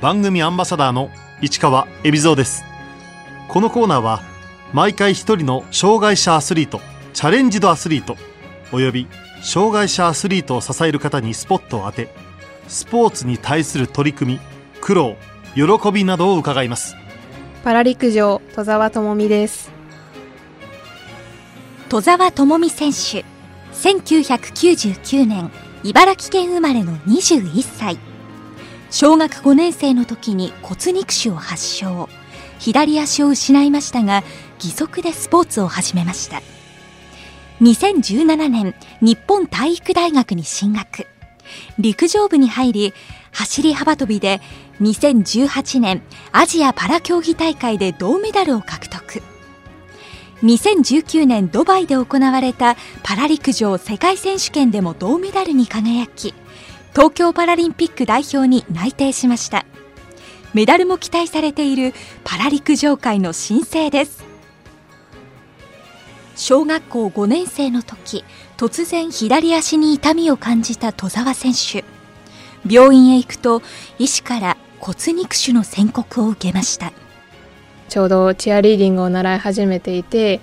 番組アンバサダーの市川恵比蔵です。このコーナーは毎回一人の障害者アスリートチャレンジドアスリートおよび障害者アスリートを支える方にスポットを当てスポーツに対する取り組み苦労喜びなどを伺います。パラ陸上戸沢智美です。戸沢智美選手1999年茨城県生まれの21歳小学5年生の時に骨肉腫を発症。左足を失いましたが義足でスポーツを始めました。2017年日本体育大学に進学。陸上部に入り走り幅跳びで2018年アジアパラ競技大会で銅メダルを獲得。2019年ドバイで行われたパラ陸上世界選手権でも銅メダルに輝き東京パラリンピック代表に内定しました。メダルも期待されているパラ陸上界の新星です。小学校5年生の時突然左足に痛みを感じた戸澤選手。病院へ行くと医師から骨肉腫の宣告を受けました。ちょうどチアリーディングを習い始めていて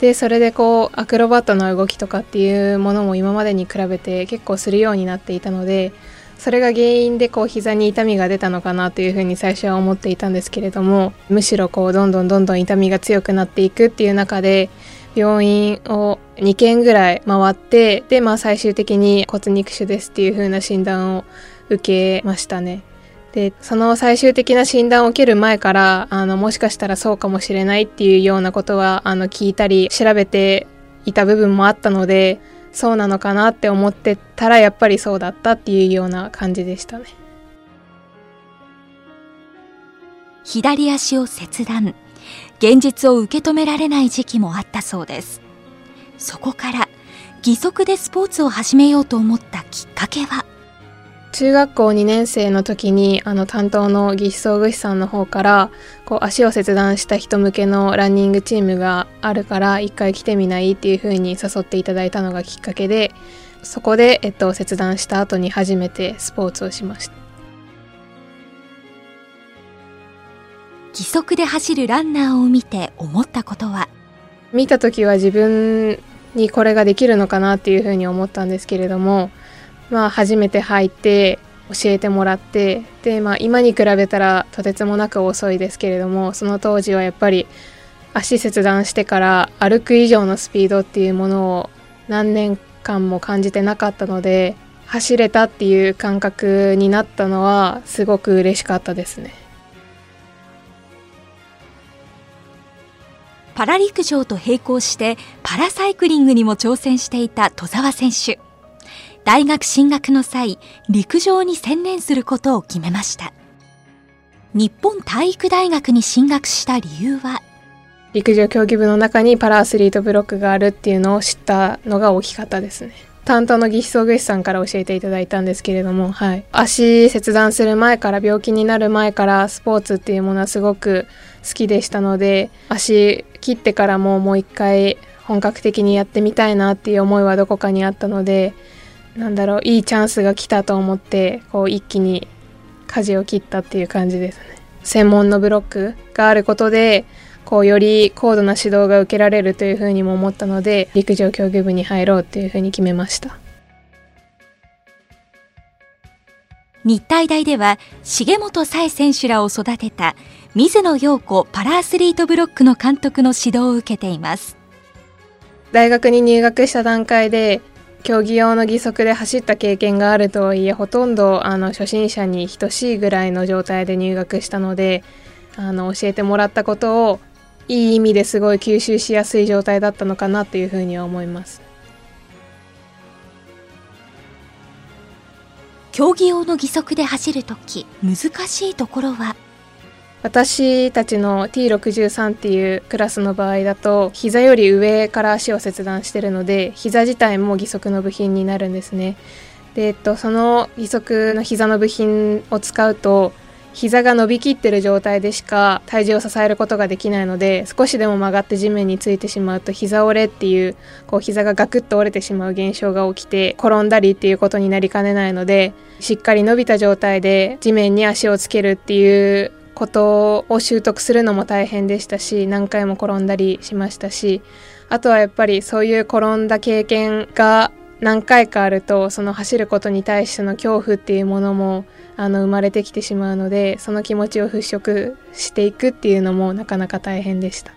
でそれでこうアクロバットの動きとかっていうものも今までに比べて結構するようになっていたのでそれが原因でこう膝に痛みが出たのかなというふうに最初は思っていたんですけれどもむしろこうどんどんどんどん痛みが強くなっていくっていう中で病院を2軒ぐらい回ってでまあ最終的に骨肉腫ですっていう風な診断を受けましたね。でその最終的な診断を受ける前からあのもしかしたらそうかもしれないっていうようなことはあの聞いたり調べていた部分もあったのでそうなのかなって思ってたらやっぱりそうだったっていうような感じでしたね。左足を切断。現実を受け止められない時期もあったそうです。そこから義足でスポーツを始めようと思ったきっかけは中学校2年生の時にあの担当の義肢装具士さんの方からこう足を切断した人向けのランニングチームがあるから一回来てみないっていう風に誘っていただいたのがきっかけでそこで、えっと、切断した後に初めてスポーツをしました。義足で走るランナーを見て思ったことは？見た時は自分にこれができるのかなっていう風に思ったんですけれどもまあ、初めて入って教えてもらってで、まあ、今に比べたらとてつもなく遅いですけれどもその当時はやっぱり足切断してから歩く以上のスピードっていうものを何年間も感じてなかったので走れたっていう感覚になったのはすごく嬉しかったですね。パラ陸上と並行してパラサイクリングにも挑戦していた戸澤選手。大学進学の際、陸上に専念することを決めました。日本体育大学に進学した理由は？陸上競技部の中にパラアスリートブロックがあるっていうのを知ったのが大きかったですね。担当の義肢装具士さんから教えていただいたんですけれども、はい、足切断する前から病気になる前からスポーツっていうものはすごく好きでしたので足切ってからももう一回本格的にやってみたいなっていう思いはどこかにあったのでなんだろういいチャンスが来たと思ってこう一気に舵を切ったっていう感じですね。専門のブロックがあることでこうより高度な指導が受けられるというふうにも思ったので陸上競技部に入ろうっていうふうに決めました。日体大では重本沙恵選手らを育てた水野陽子パラアスリートブロックの監督の指導を受けています。大学に入学した段階で競技用の義足で走った経験があるとはいえほとんどあの初心者に等しいぐらいの状態で入学したのであの教えてもらったことをいい意味ですごい吸収しやすい状態だったのかなというふうには思います。競技用の義足で走るとき難しいところは？私たちの T63 っていうクラスの場合だと膝より上から足を切断してるので膝自体も義足の部品になるんですね。で、えっと、その義足の膝の部品を使うと膝が伸びきってる状態でしか体重を支えることができないので少しでも曲がって地面についてしまうと膝折れっていうこう膝がガクッと折れてしまう現象が起きて転んだりっていうことになりかねないのでしっかり伸びた状態で地面に足をつけるっていうことを習得するのも大変でしたし何回も転んだりしましたしあとはやっぱりそういう転んだ経験が何回かあるとその走ることに対しての恐怖っていうものもあの生まれてきてしまうのでその気持ちを払拭していくっていうのもなかなか大変でした。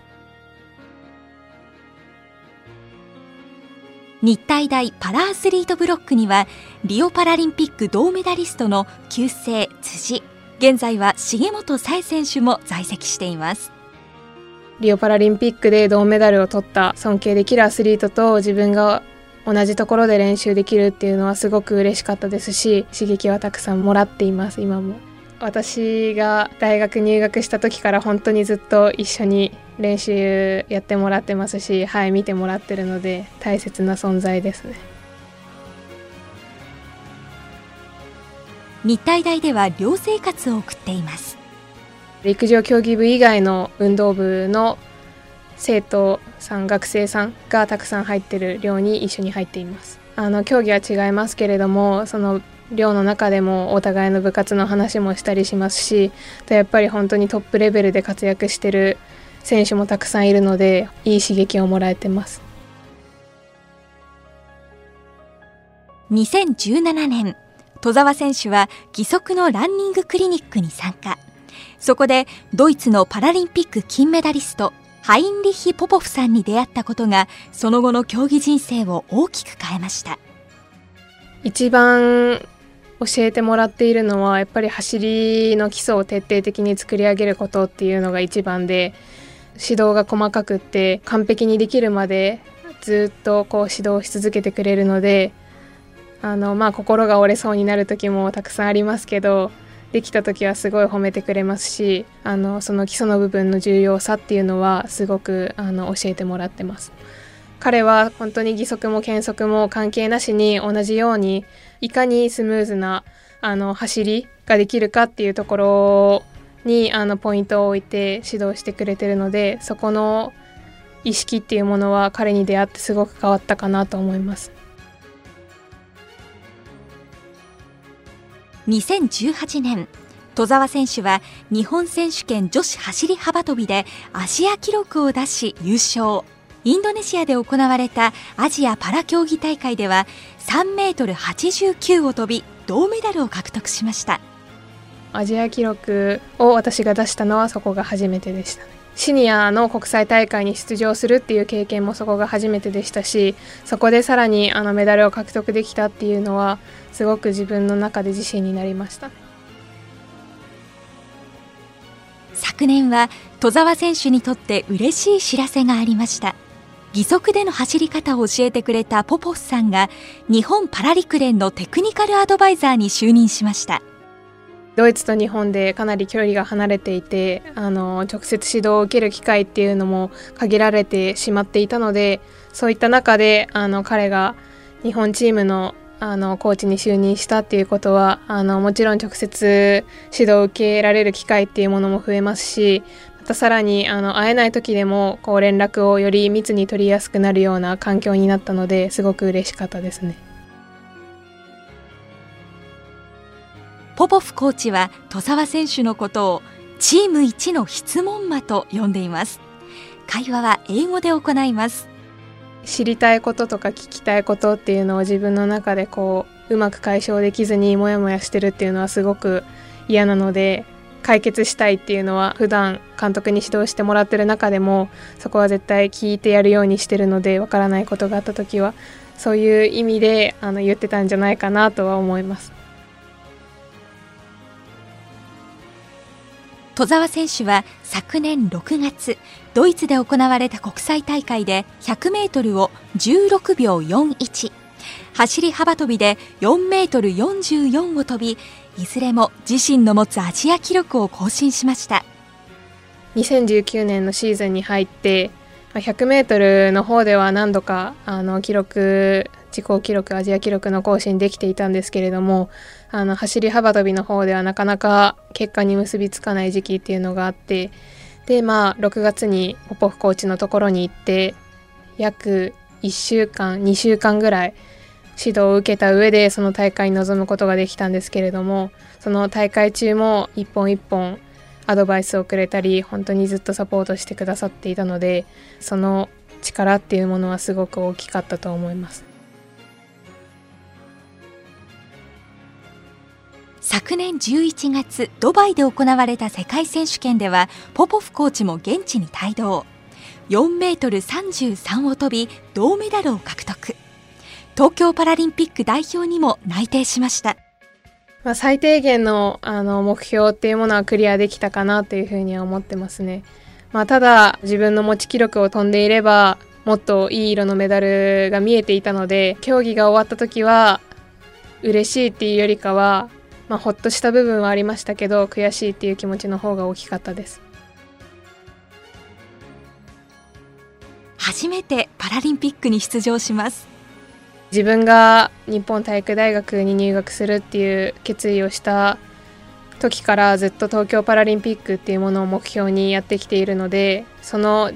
日体大パラアスリートブロックにはリオパラリンピック銅メダリストの旧姓辻。現在は重本沙恵選手も在籍しています。リオパラリンピックで銅メダルを取った尊敬できるアスリートと自分が同じところで練習できるっていうのはすごく嬉しかったですし刺激はたくさんもらっています今も。私が大学入学した時から本当にずっと一緒に練習やってもらってますしはい見てもらってるので大切な存在ですね。日体大では寮生活を送っています。陸上競技部以外の運動部の生徒さん学生さんがたくさん入ってる寮に一緒に入っています。あの競技は違いますけれどもその寮の中でもお互いの部活の話もしたりしますしやっぱり本当にトップレベルで活躍してる選手もたくさんいるのでいい刺激をもらえてます。2017年戸澤選手は義足のランニングクリニックに参加。そこでドイツのパラリンピック金メダリストハインリッヒ・ポポフさんに出会ったことがその後の競技人生を大きく変えました。一番教えてもらっているのはやっぱり走りの基礎を徹底的に作り上げることっていうのが一番で指導が細かくって完璧にできるまでずっとこう指導し続けてくれるのであのまあ心が折れそうになる時もたくさんありますけどできた時はすごい褒めてくれますしあのその基礎の部分の重要さっていうのはすごくあの教えてもらってます。彼は本当に義足も減速も関係なしに同じようにいかにスムーズなあの走りができるかっていうところにあのポイントを置いて指導してくれてるのでそこの意識っていうものは彼に出会ってすごく変わったかなと思います。2018年。戸澤選手は日本選手権女子走り幅跳びでアジア記録を出し優勝。インドネシアで行われたアジアパラ競技大会では3メートル89を飛び銅メダルを獲得しました。アジア記録を私が出したのはそこが初めてでしたね。シニアの国際大会に出場するっていう経験もそこが初めてでしたしそこでさらにあのメダルを獲得できたっていうのはすごく自分の中で自信になりました。昨年は戸澤選手にとって嬉しい知らせがありました。義足での走り方を教えてくれたポポフさんが日本パラ陸連のテクニカルアドバイザーに就任しました。ドイツと日本でかなり距離が離れていてあの直接指導を受ける機会っていうのも限られてしまっていたのでそういった中であの彼が日本チームのあのコーチに就任したっていうことはあのもちろん直接指導を受けられる機会っていうものも増えますしまたさらにあの会えない時でもこう連絡をより密に取りやすくなるような環境になったのですごく嬉しかったですね。ポポフコーチは戸澤選手のことをチーム一の質問魔と呼んでいます会話は英語で行います知りたいこととか聞きたいことっていうのを自分の中でこううまく解消できずにモヤモヤしてるっていうのはすごく嫌なので解決したいっていうのは普段監督に指導してもらってる中でもそこは絶対聞いてやるようにしてるのでわからないことがあった時はそういう意味であの言ってたんじゃないかなとは思います。戸澤選手は昨年6月ドイツで行われた国際大会で100メートルを16秒41走り幅跳びで4メートル44を飛びいずれも自身の持つアジア記録を更新しました。2019年のシーズンに入って100メートルの方では何度かあの記録自己記録アジア記録の更新できていたんですけれどもあの走り幅跳びの方ではなかなか結果に結びつかない時期っていうのがあってでまあ6月にポポフコーチのところに行って約1週間2週間ぐらい指導を受けた上でその大会に臨むことができたんですけれどもその大会中も一本一本アドバイスをくれたり本当にずっとサポートしてくださっていたのでその力っていうものはすごく大きかったと思います。昨年11月ドバイで行われた世界選手権ではポポフコーチも現地に帯同。4メートル33を飛び銅メダルを獲得。東京パラリンピック代表にも内定しました。まあ、最低限のあの目標っていうものはクリアできたかなというふうには思ってますね。まあ、ただ自分の持ち記録を飛んでいればもっといい色のメダルが見えていたので競技が終わった時は嬉しいっていうよりかは、まあ、ほっとした部分はありましたけど悔しいっていう気持ちの方が大きかったです。初めてパラリンピックに出場します。自分が日本体育大学に入学するっていう決意をした時からずっと東京パラリンピックっていうものを目標にやってきているのでその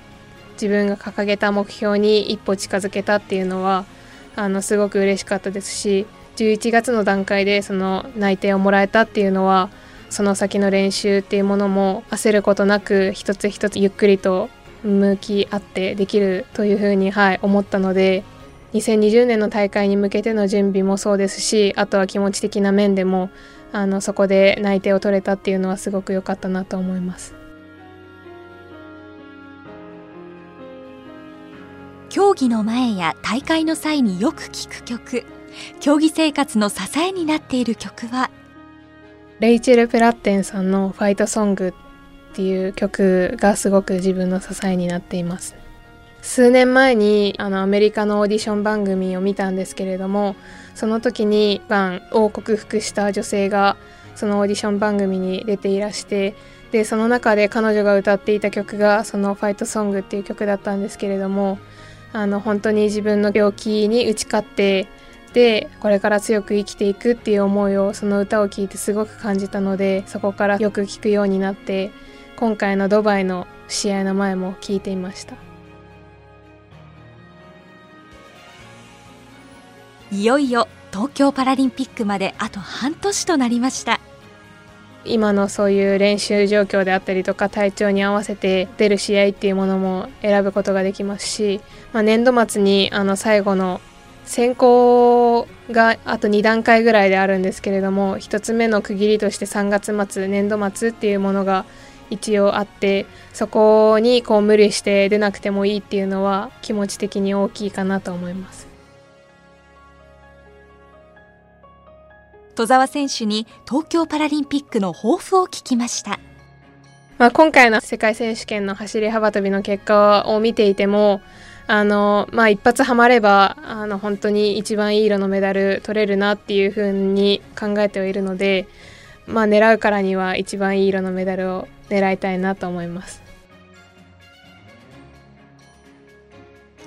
自分が掲げた目標に一歩近づけたっていうのはあのすごく嬉しかったですし11月の段階でその内定をもらえたっていうのはその先の練習っていうものも焦ることなく一つ一つゆっくりと向き合ってできるというふうに、はい、思ったので2020年の大会に向けての準備もそうですしあとは気持ち的な面でもあのそこで内定を取れたっていうのはすごく良かったなと思います。競技の前や大会の際によく聴く曲競技生活の支えになっている曲は？レイチェル・プラッテンさんの「ファイトソング」っていう曲がすごく自分の支えになっています。数年前にあのアメリカのオーディション番組を見たんですけれどもその時にがんを克服した女性がそのオーディション番組に出ていらしてでその中で彼女が歌っていた曲がその「ファイトソング」っていう曲だったんですけれどもあの本当に自分の病気に打ち勝ってでこれから強く生きていくっていう思いをその歌を聴いてすごく感じたのでそこからよく聴くようになって今回のドバイの試合の前も聴いていました。いよいよ東京パラリンピックまであと半年となりました今のそういう練習状況であったりとか体調に合わせて出る試合っていうものも選ぶことができますし、まあ、年度末にあの最後の選考があと2段階ぐらいであるんですけれども1つ目の区切りとして3月末年度末っていうものが一応あってそこにこう無理して出なくてもいいっていうのは気持ち的に大きいかなと思います。戸澤選手に東京パラリンピックの抱負を聞きました。まあ、今回の世界選手権の走り幅跳びの結果を見ていてもあの、まあ、一発はまればあの本当に一番いい色のメダル取れるなっていうふうに考えてはいるので、まあ、狙うからには一番いい色のメダルを狙いたいなと思います。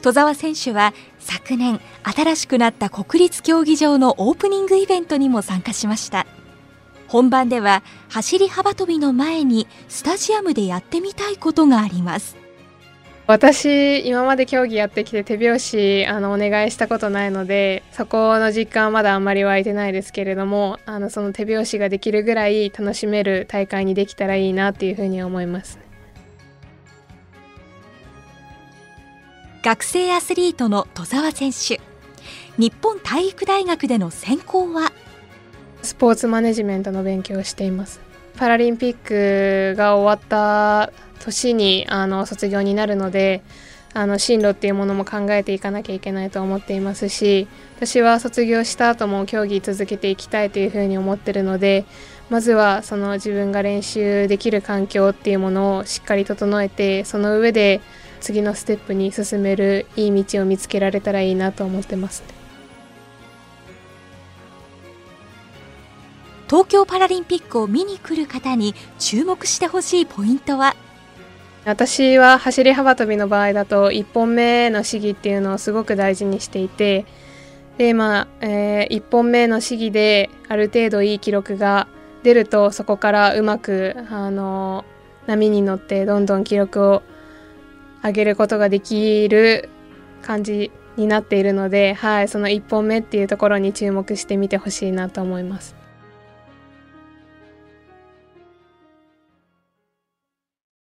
戸澤選手は昨年新しくなった国立競技場のオープニングイベントにも参加しました本番では走り幅跳びの前にスタジアムでやってみたいことがあります私今まで競技やってきて手拍子あのお願いしたことないのでそこの実感はまだあんまり湧いてないですけれどもあのその手拍子ができるぐらい楽しめる大会にできたらいいなっていうふうに思います。学生アスリートの戸澤選手日本体育大学での専攻は？スポーツマネジメントの勉強をしています。パラリンピックが終わった年にあの卒業になるのであの進路っていうものも考えていかなきゃいけないと思っていますし私は卒業した後も競技続けていきたいというふうに思ってるのでまずはその自分が練習できる環境っていうものをしっかり整えてその上で次のステップに進めるいい道を見つけられたらいいなと思ってます、東京パラリンピックを見に来る方に注目してほしいポイントは？私は走り幅跳びの場合だと1本目の試技っていうのをすごく大事にしていてでまあ、えー、1本目の試技である程度いい記録が出るとそこからうまく、あの波に乗ってどんどん記録を上げることができる感じになっているので、はい、その1本目っていうところに注目してみてほしいなと思います。